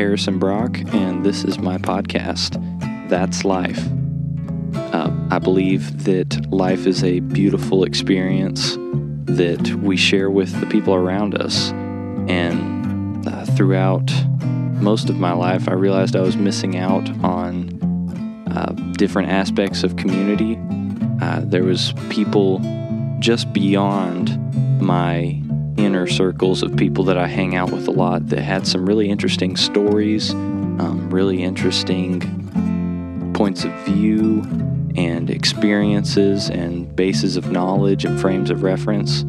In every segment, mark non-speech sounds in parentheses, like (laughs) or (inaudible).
Harrison Brock, and this is my podcast, That's Life. Uh, I believe that life is a beautiful experience that we share with the people around us. And uh, throughout most of my life, I realized I was missing out on uh, different aspects of community. Uh, there was people just beyond my inner circles of people that I hang out with a lot that had some really interesting stories, um, really interesting points of view and experiences and bases of knowledge and frames of reference.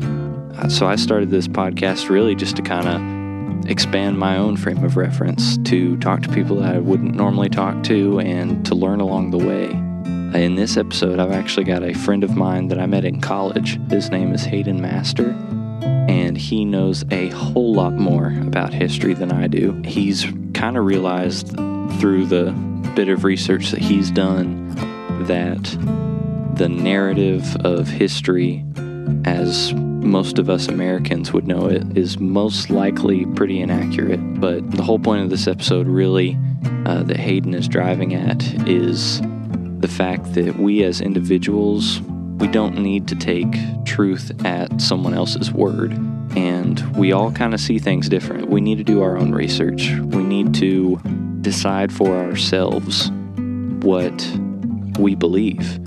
Uh, so I started this podcast really just to kind of expand my own frame of reference, to talk to people that I wouldn't normally talk to, and to learn along the way. In this episode, I've actually got a friend of mine that I met in college. His name is Hayden Master and he knows a whole lot more about history than I do. He's kind of realized through the bit of research that he's done that the narrative of history, as most of us Americans would know it, is most likely pretty inaccurate. But the whole point of this episode, really, uh, that Hayden is driving at, is the fact that we as individuals we don't need to take truth at someone else's word. And we all kind of see things different. We need to do our own research. We need to decide for ourselves what we believe.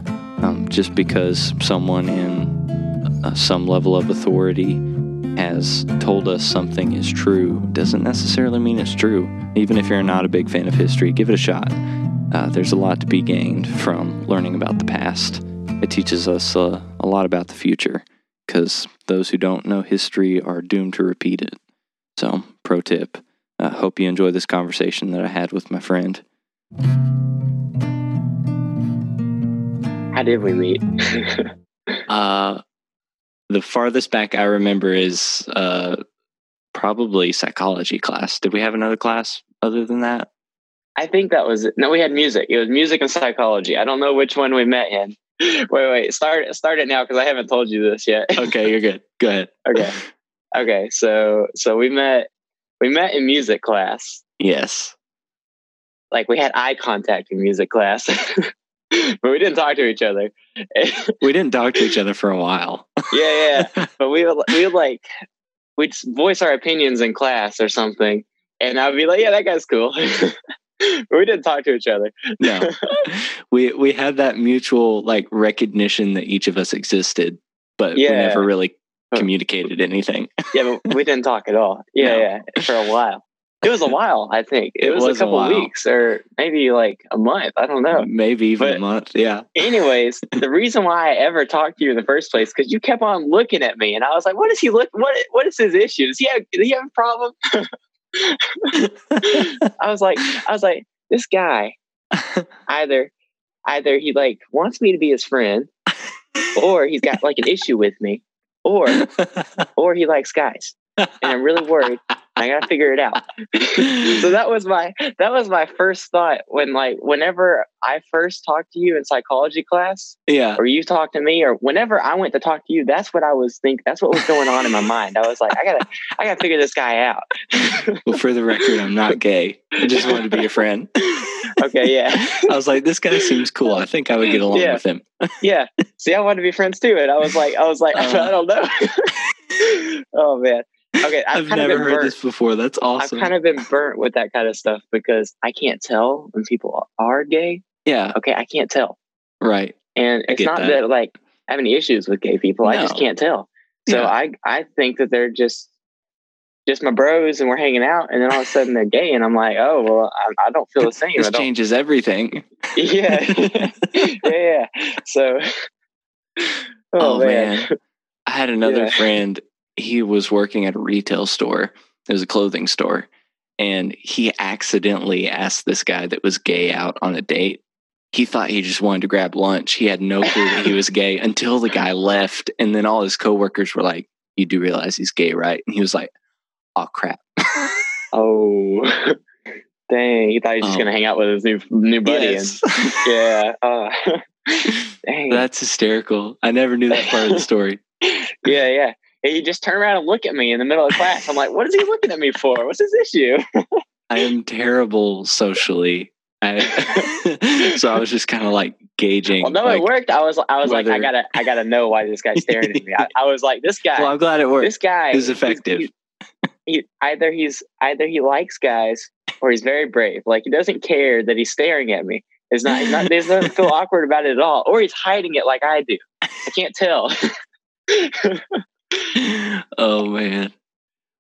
Um, just because someone in uh, some level of authority has told us something is true doesn't necessarily mean it's true. Even if you're not a big fan of history, give it a shot. Uh, there's a lot to be gained from learning about the past it teaches us uh, a lot about the future because those who don't know history are doomed to repeat it. So, pro tip I hope you enjoy this conversation that I had with my friend. How did we meet? (laughs) (laughs) uh, the farthest back I remember is uh, probably psychology class. Did we have another class other than that? I think that was it. No, we had music. It was music and psychology. I don't know which one we met in. (laughs) wait, wait. Start start it now because I haven't told you this yet. (laughs) okay, you're good. Go ahead. okay. Okay. So so we met we met in music class. Yes. Like we had eye contact in music class. (laughs) but we didn't talk to each other. we didn't talk to each other for a while. yeah, yeah. But we would, we would like we'd voice our opinions in class or something, and I'd be like, "Yeah, that guy's cool." (laughs) we didn't talk to each other. no, (laughs) we we had that mutual like recognition that each of us existed, but yeah. we never really communicated anything. yeah, but we didn't (laughs) talk at all. Yeah, no. yeah, for a while. It was a while, I think. It, it was, was, a couple a weeks or maybe like a month. I don't know. Maybe even but a month. Yeah. anyways, the reason why I ever talked to you in the first place because you kept on looking at me, and I was like, "What is he look? What What is his issue? Does he have? Does he have a problem?" (laughs) I was like, I was like, this guy either either he like wants me to be his friend, or he's got like an issue with me, or or he likes guys and I'm really worried. I gotta figure it out. (laughs) so that was my that was my first thought when like whenever I first talked to you in psychology class, yeah, or you talked to me, or whenever I went to talk to you, that's what I was think. That's what was going on in my mind. I was like, I gotta I gotta figure this guy out. (laughs) well, for the record, I'm not gay. I just wanted to be a friend. okay, yeah. (laughs) I was like, this guy seems cool. I think I would get along yeah. with him. yeah. See, I wanted to be friends too, and I was like, I was like, uh, I don't know. oh man okay, I've, I've never heard burnt. this before. That's awesome. I've kind of been burnt with that kind of stuff because I can't tell when people are gay. Yeah. Okay, I can't tell. Right. And it's not that. that. like I have any issues with gay people. No. I just can't tell. So yeah. I I think that they're just just my bros and we're hanging out and then all of a sudden they're gay and I'm like, oh well I, I don't feel the (laughs) same. this changes everything. (laughs) Yeah. (laughs) yeah, yeah. So Oh, oh man. man. I had another yeah. friend he was working at a retail store. It was a clothing store. And he accidentally asked this guy that was gay out on a date. He thought he just wanted to grab lunch. He had no clue that he was gay (laughs) until the guy left. And then all his coworkers were like, You do realize he's gay, right? And he was like, (laughs) Oh, crap. (laughs) oh, dang. He thought he was just going to hang out with his new, new buddy. Yes. And, yeah. Uh, dang. That's hysterical. I never knew that part of the story. yeah, yeah he just turned around and looked at me in the middle of class. I'm like, what is he looking at me for? What's his issue? (laughs) I am terrible socially. I, (laughs) so I was just kind of like gauging. Well, no, like, it worked. I was, I was like, I gotta, I gotta know why this guy's staring at me. I, I was like, this guy, Well, I'm glad it worked. this guy is effective. He, he, either he's either he likes guys or he's very brave. Like he doesn't care that he's staring at me. It's not. He's not. He doesn't feel (laughs) awkward about it at all. Or he's hiding it like I do. I can't tell. (laughs) oh man,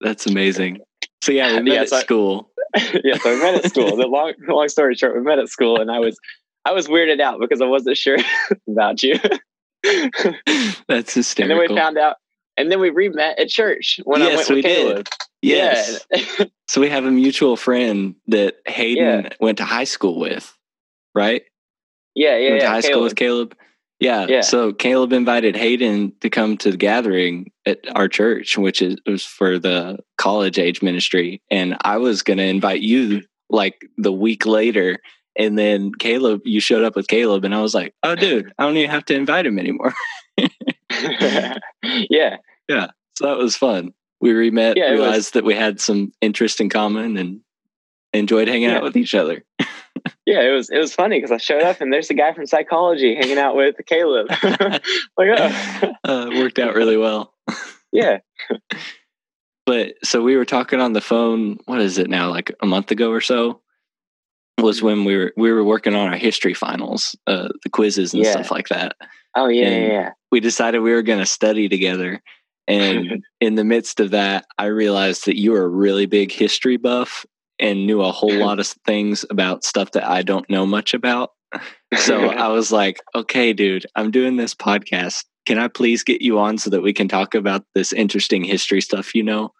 that's amazing. So yeah, we met Yeah, at so- schoul. (laughs) yeah. So we met at school. The long, long story short, we met at school, and I was, I was weirded out because I wasn't sure (laughs) about you. That's hysterical. and then we found out, and then we re-met at church when I Yes, went with we did. Yes. Yeah. So we have a mutual friend that Hayden went to high school with, right? yeah, yeah, went to yeah. high school with Caleb. Yeah. Yeah. So Caleb invited Hayden to come to the gathering at our church, which is was for the college age ministry. And I was gonna invite you like the week later. And then Caleb, you showed up with Caleb, and I was like, "Oh, dude, I don't even have to invite him anymore." (laughs) yeah, Yeah. So that was fun. We re-met, Yeah, it was- realized that we had some interest in common, and enjoyed hanging Yeah. out with each other. Yeah. It was it was funny because I showed up and there's a guy from psychology hanging out with Caleb. (laughs) (laughs) like, oh. (laughs) uh, it worked out really well. yeah, But so we were talking on the phone. What is it now? Like a month ago or so was when we were we were working on our history finals, uh, the quizzes and Yeah. stuff like that. oh yeah, yeah, yeah. We decided we were going to study together, and in the midst of that, I realized that you were a really big history buff and knew a whole (laughs) lot of things about stuff that I don't know much about. So (laughs) I was like, okay, dude, I'm doing this podcast. Can I please get you on so that we can talk about this interesting history stuff you know?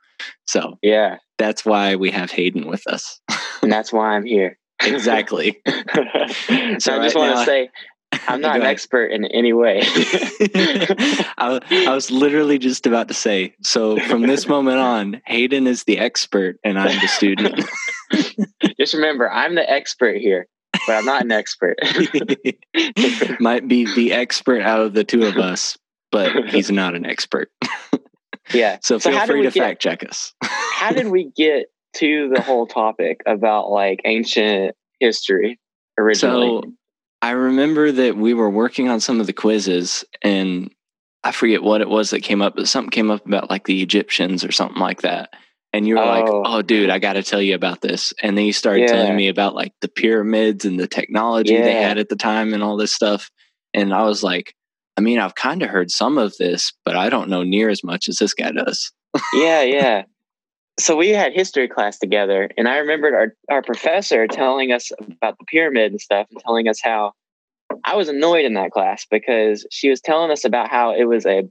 So yeah, that's why we have Hayden with us. and that's why I'm here. (laughs) exactly. so I just right want to say I'm not an expert in any way. I, I was literally just about to say so from this moment on, Hayden is the expert and I'm the student. Just remember, I'm the expert here, but I'm not an expert. (laughs) Might be the expert out of the two of us, but he's not an expert. (laughs) yeah. So So feel did free to get- fact check us. How did we get to the whole topic about like ancient history originally? So I remember that we were working on some of the quizzes and I forget what it was that came up, but something came up about like the Egyptians or something like that. And you were like, Oh. oh, dude, I got to tell you about this. And then you started Yeah. telling me about like the pyramids and the technology they had at the time and all this stuff. And I was like, I mean, I've kind of heard some of this, but I don't know near as much as this guy does. yeah, (laughs) yeah. So we had history class together, and I remembered our, our professor telling us about the pyramid and stuff, and telling us how I was annoyed in that class because she was telling us about how it was a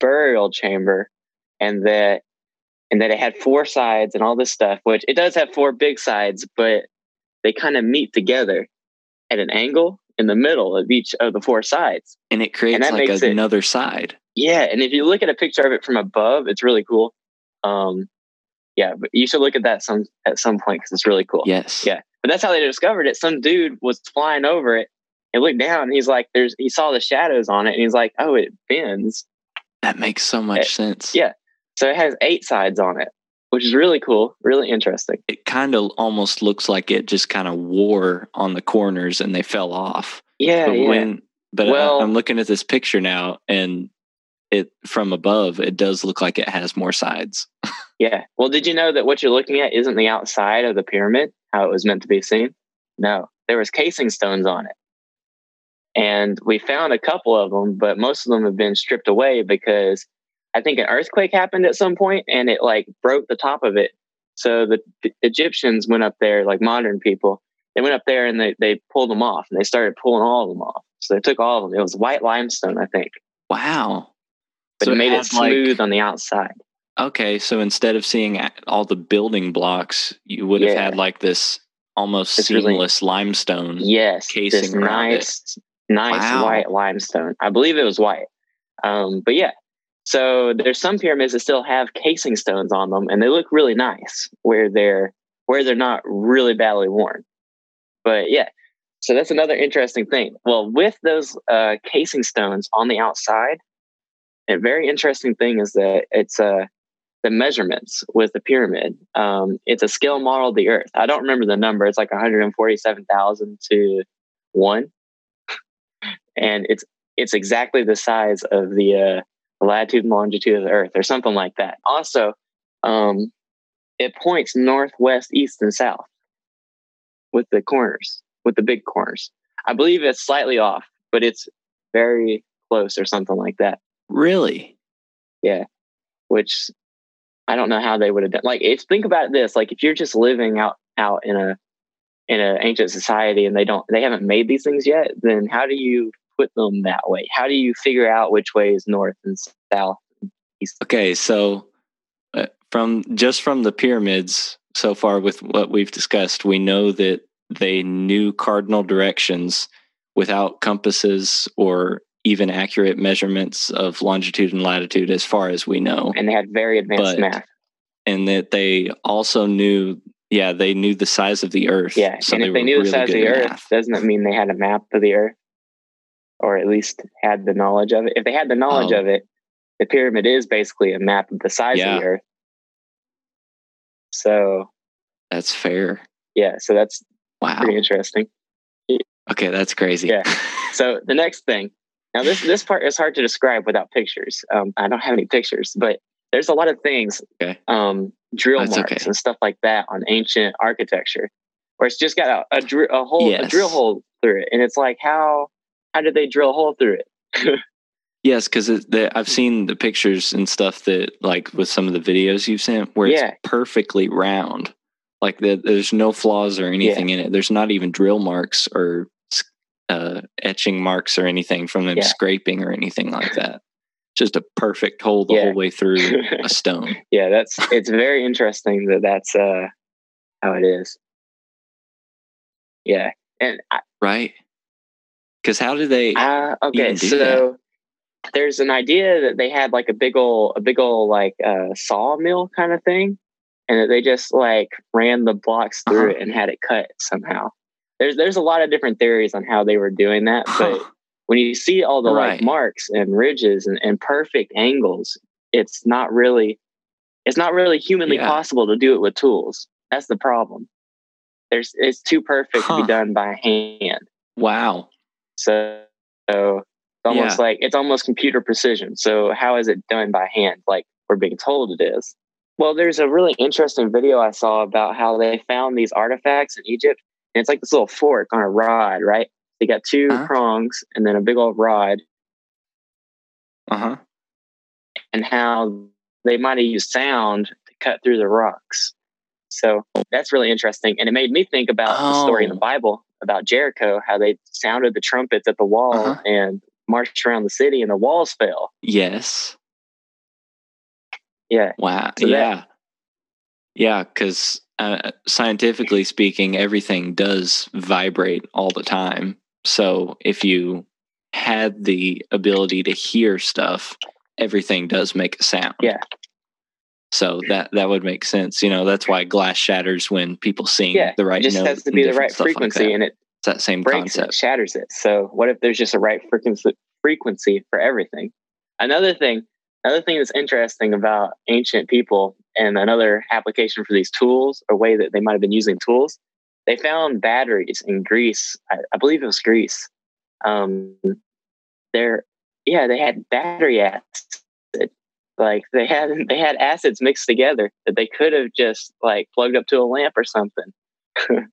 burial chamber, and that and that it had four sides and all this stuff. Which it does have four big sides, but they kind of meet together at an angle in the middle of each of the four sides. And it creates that like makes it- another side. Yeah, and if you look at a picture of it from above, it's really cool. Um, yeah, but you should look at that some at some point because it's really cool. Yes. Yeah. But that's how they discovered it. Some dude was flying over it and looked down. And he's like, "There's." He saw the shadows on it, and he's like, "Oh, it bends." That makes so much Eh, sense. yeah. So it has eight sides on it, which is really cool, really interesting. it kind of almost looks like it just kind of wore on the corners and they fell off. Yeah, but yeah. when but uh, Well- I, I'm looking at this picture now and it from above it does look like it has more sides. (laughs) Yeah. Well, did you know that what you're looking at isn't the outside of the pyramid, how it was meant to be seen? No, there was casing stones on it. And we found a couple of them, but most of them have been stripped away because I think an earthquake happened at some point and it like broke the top of it. So the, the Egyptians went up there, like modern people, they went up there and they, they pulled them off and they started pulling all of them off. So they took all of them. It was white limestone, I think, Wow. but So it made it like- smooth on the outside. Okay, so instead of seeing all the building blocks, you would have Yeah. had like this almost It's really- seamless limestone. Yes, casing around it. nice, nice Wow. white limestone. I believe it was white. Um, but yeah, so there's some pyramids that still have casing stones on them, and they look really nice where they're where they're not really badly worn. But yeah, so that's another interesting thing. Well, with those uh, casing stones on the outside, a very interesting thing is that it's uh, the measurements with the pyramid. Um, it's a scale model of the Earth. I don't remember the number. It's like 147,000 to one, (laughs) and it's it's exactly the size of the uh, latitude and longitude of the Earth, or something like that. Also, um, it points northwest, east, and south with the corners, with the big corners. I believe it's slightly off, but it's very close or something like that. Really? Yeah. Which I don't know how they would have done. Like, if think about this, like if you're just living out out in a in an ancient society and they don't they haven't made these things yet, then how do you put them that way? How do you figure out which way is north and south? And east? Okay, so uh, from just from the pyramids so far with what we've discussed, we know that they knew cardinal directions without compasses or even accurate measurements of longitude and latitude as far as we know. And they had very advanced But- math. And that they also knew yeah, they knew the size of the earth. Yeah. so and if they knew the size of the earth, math. doesn't it mean they had a map of the earth? Or at least had the knowledge of it? If they had the knowledge Oh. of it, the pyramid is basically a map of the size Yeah. of the earth. So That's fair. yeah, so that's Wow. pretty interesting. Okay, that's crazy. Yeah. (laughs) So the next thing, now this this part is hard to describe without pictures. Um, I don't have any pictures, but there's a lot of things, Okay. um, drill That's marks okay. and stuff like that on ancient architecture, where it's just got a, a, dr- a hole, a drill hole through it, and it's like how how did they drill a hole through it? Yes, because I've seen the pictures and stuff that, like, with some of the videos you've sent, where Yeah. it's perfectly round. Like, the, there's no flaws or anything in it. There's not even drill marks or uh, etching marks or anything from them Yeah. scraping or anything like that. Just a perfect hole the Yeah. whole way through a (laughs) stone. yeah, that's it's very interesting that that's uh, how it is. Yeah, and I, Right? Because how do they? Uh, okay, do so there's an idea that they had like a big old, a big old like uh, sawmill kind of thing, and that they just like ran the blocks through Uh-huh. it and had it cut somehow. There's there's a lot of different theories on how they were doing that, but when you see all the Right. like marks and ridges and, and perfect angles, it's not really it's not really humanly Yeah. possible to do it with tools. That's the problem. There's it's too perfect to be done by hand. Wow. So, so it's almost like it's almost computer precision. So how is it done by hand? Like we're being told it is. Well, there's a really interesting video I saw about how they found these artifacts in Egypt. And it's like this little fork on a rod, right? They got 2 Uh-huh. prongs and then a big old rod, Uh huh. and how they might have used sound to cut through the rocks. So that's really interesting. And it made me think about the story in the Oh. Bible about Jericho, how they sounded the trumpets at the wall Uh-huh. and marched around the city and the walls fell. Yes. Yeah. Wow. So that- yeah. yeah. Because uh, scientifically speaking, everything does vibrate all the time. So if you had the ability to hear stuff, everything does make a sound. Yeah. So that that would make sense. You know, that's why glass shatters when people sing Yeah, the right It just note. has to be the right stuff like frequency and it it's that same breaks it, concept. shatters it. So what if there's just a right frequency frequency for everything? Another thing, another thing that's interesting about ancient people and another application for these tools, or way that they might have been using tools, they found batteries in Greece. I, I believe it was Greece. Um, they're yeah, they had battery acid. Like they had (laughs) they had acids mixed together that they could have just like plugged up to a lamp or something. (laughs)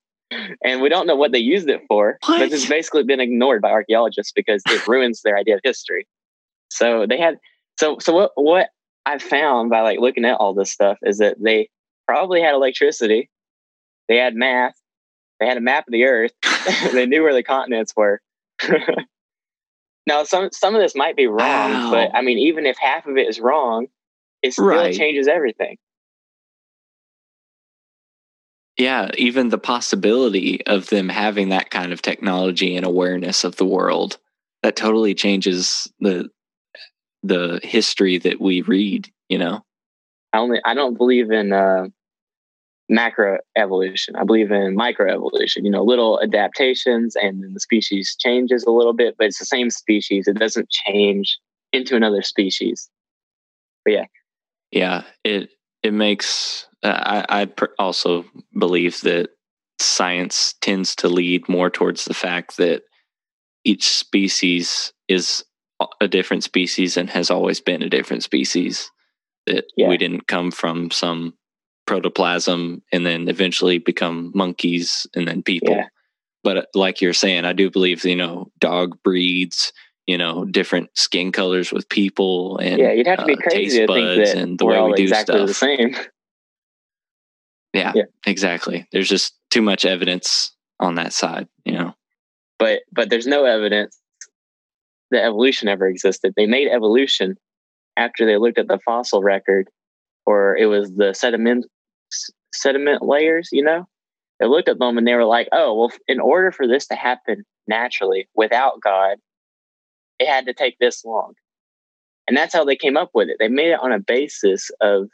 and we don't know what they used it for. But it's basically been ignored by archaeologists because it ruins their idea of history. So they had so so what what I found by like looking at all this stuff is that they probably had electricity, they had math, they had a map of the earth, (laughs) they knew where the continents were. Now some some of this might be wrong, but I mean even if half of it is wrong, it still Right. changes everything. yeah, even the possibility of them having that kind of technology and awareness of the world that totally changes the the history that we read, you know. I only I don't believe in uh, macro evolution. I believe in micro evolution. You know, little adaptations, and then the species changes a little bit, but it's the same species. It doesn't change into another species. But yeah, Yeah, it it makes uh, I I also believe that science tends to lead more towards the fact that each species is a different species and has always been a different species that yeah. we didn't come from some protoplasm and then eventually become monkeys and then people. Yeah. but uh, like you're saying i do believe you know dog breeds you know different skin colors with people and yeah you'd have to be uh, crazy to think that and the way we do exactly stuff. the same. (laughs) Yeah, yeah. exactly. There's just too much evidence on that side you know? But but there's no evidence that evolution ever existed. They made evolution after they looked at the fossil record or it was the sediment sediment layers you know they looked at them and they were like oh well in order for this to happen naturally without god it had to take this long. And that's how they came up with it. They made it on a basis of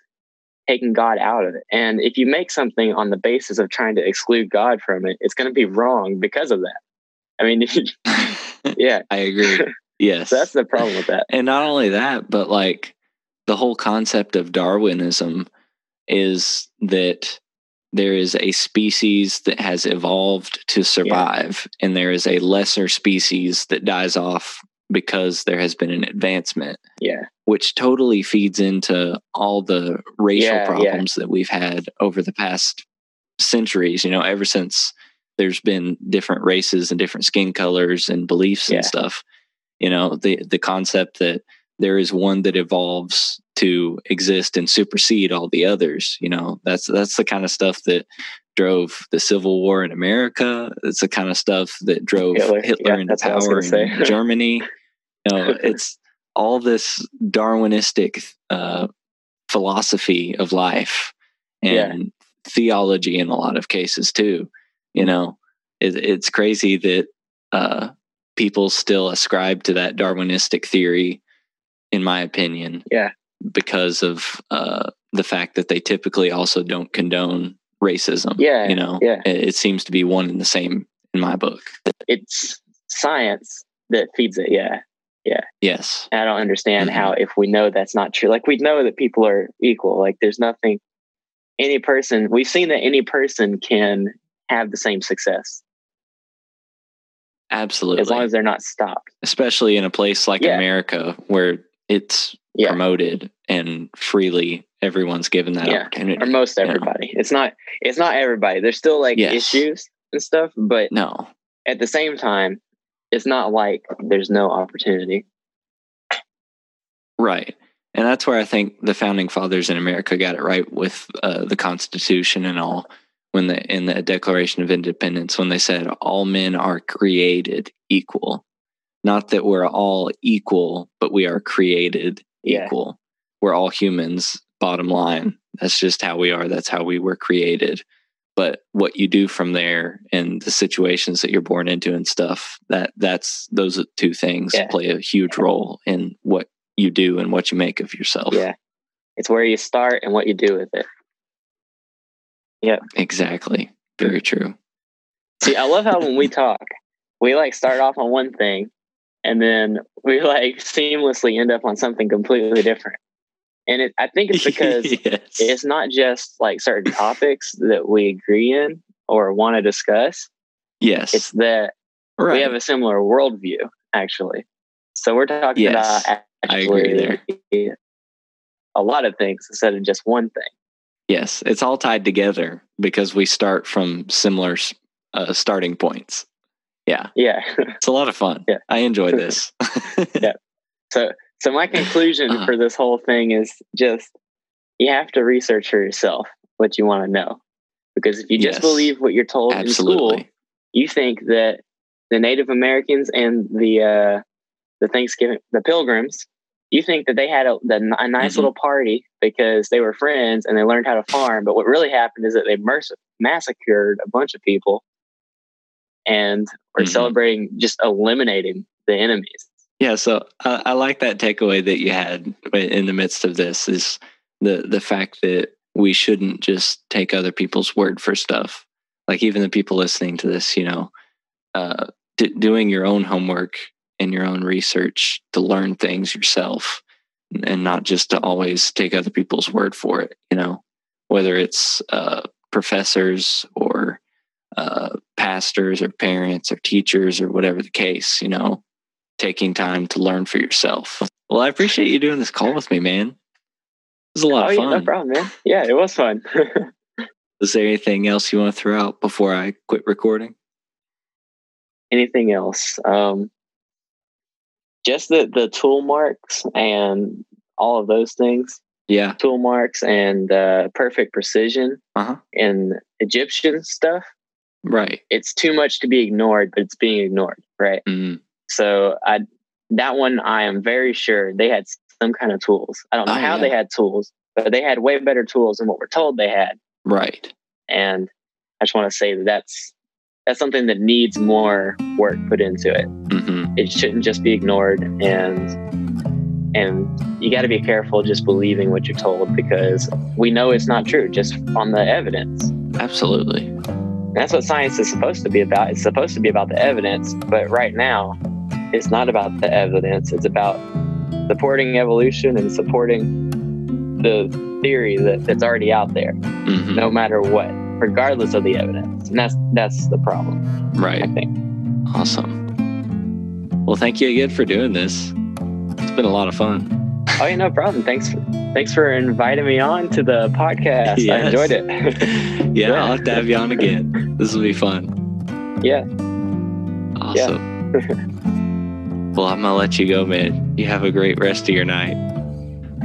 taking God out of it. And if you make something on the basis of trying to exclude God from it, it's going to be wrong because of that. I mean, (laughs) yeah, I agree. (laughs) Yes. so that's the problem with that. And not only that, but like the whole concept of Darwinism is that there is a species that has evolved to survive, yeah. and there is a lesser species that dies off because there has been an advancement. Yeah. Which totally feeds into all the racial yeah, problems yeah. that we've had over the past centuries, you know, ever since there's been different races and different skin colors and beliefs and stuff. You know, the the concept that there is one that evolves to exist and supersede all the others, you know, that's that's the kind of stuff that drove the Civil War in America. It's the kind of stuff that drove Hitler, Hitler yeah, into power in (laughs) Germany. You know, (laughs) it's all this Darwinistic uh, philosophy of life and yeah. theology in a lot of cases too. You know, it, it's crazy that uh, people still ascribe to that Darwinistic theory, in my opinion. Yeah, because of uh, the fact that they typically also don't condone racism. Yeah. You know, yeah. It, it seems to be one and the same in my book. It's science that feeds it. Yeah. Yeah. Yes. And I don't understand mm-hmm. how, if we know that's not true, like we know that people are equal, like there's nothing, any person, we've seen that any person can have the same success. Absolutely. As long as they're not stopped. Especially in a place like yeah. America where it's yeah. promoted and freely everyone's given that yeah. opportunity. Or most everybody. Know? It's not it's not everybody. There's still like yes. issues and stuff, but no. At the same time, it's not like there's no opportunity. Right. And that's where I think the founding fathers in America got it right with uh, the Constitution and all. When the in the Declaration of Independence, when they said all men are created equal, not that we're all equal, but we are created yeah. equal. We're all humans bottom line. That's just how we are. That's how we were created. But what you do from there and the situations that you're born into and stuff, that that's those two things yeah. play a huge role in what you do and what you make of yourself. Yeah. It's where you start and what you do with it. Yeah. Exactly. Very true. See, I love how when we (laughs) talk, we like start off on one thing and then we (laughs) like seamlessly end up on something completely different and it, I think it's (laughs) because yes. it's not just like certain topics that we agree in or want to discuss. Yes, it's that right. we have a similar worldview actually. So we're talking yes. about actually a lot of things instead of just one thing. Yes, it's all tied together because we start from similar uh, starting points. Yeah, yeah, (laughs) it's a lot of fun. Yeah, I enjoy (laughs) this. (laughs) yeah. So so my conclusion uh-huh. for this whole thing is just you have to research for yourself what you want to know. Because if you just yes, believe what you're told absolutely. in school, you think that the Native Americans and the uh, the Thanksgiving the Pilgrims, you think that they had a, the, a nice mm-hmm. little party because they were friends and they learned how to farm. But what really happened is that they massacred a bunch of people and were mm-hmm. celebrating just eliminating the enemies. Yeah, so uh, I like that takeaway that you had in the midst of this is the the fact that we shouldn't just take other people's word for stuff. Like even the people listening to this, you know, uh, d- doing your own homework and your own research to learn things yourself and not just to always take other people's word for it, you know, whether it's uh, professors or uh, pastors or parents or teachers or whatever the case, you know, taking time to learn for yourself. Well, I appreciate you doing this call with me, man. It was a lot oh, of fun. Yeah, no problem, man. Yeah, it was fun. (laughs) Is there anything else you want to throw out before I quit recording? Anything else? Um, just the the tool marks and all of those things. Yeah, tool marks and uh, perfect precision uh-huh. and Egyptian stuff. Right. It's too much to be ignored, but it's being ignored. Right. Mm. So I that one I am very sure they had some kind of tools. I don't know Oh, how yeah. they had tools, but they had way better tools than what we're told they had. Right. And I just want to say that that's that's something that needs more work put into it. hmm It shouldn't just be ignored and and you got to be careful just believing what you're told because we know it's not true just on the evidence. Absolutely. And that's what science is supposed to be about. It's supposed to be about the evidence, but right now, it's not about the evidence. It's about supporting evolution and supporting the theory that, that's already out there, hmm no matter what, regardless of the evidence. And that's that's the problem, I Right. think. Awesome. Well, thank you again for doing this. It's been a lot of fun. Oh yeah, no problem. Thanks for thanks for inviting me on to the podcast. I enjoyed it. yeah, (laughs) (laughs) Yeah. I'll have to have you on again. This will be fun. yeah. Awesome. well, I'm gonna let you go, man. You have a great rest of your night.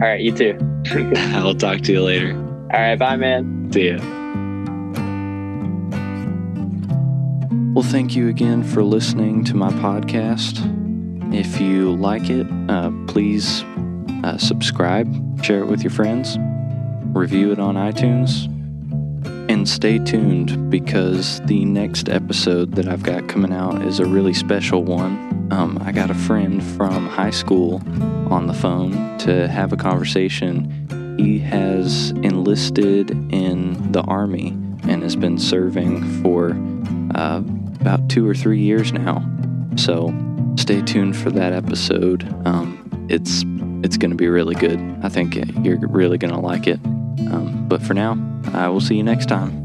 All right, you too. (laughs) I'll talk to you later. All right, bye man. See ya. Well, thank you again for listening to my podcast. If you like it, uh, please uh, subscribe, share it with your friends, review it on iTunes, and stay tuned because the next episode that I've got coming out is a really special one. Um, I got a friend from high school on the phone to have a conversation. He has enlisted in the Army and has been serving for uh, about two or three years now. So stay tuned for that episode. Um, it's it's going to be really good. I think you're really going to like it. Um, but for now, I will see you next time.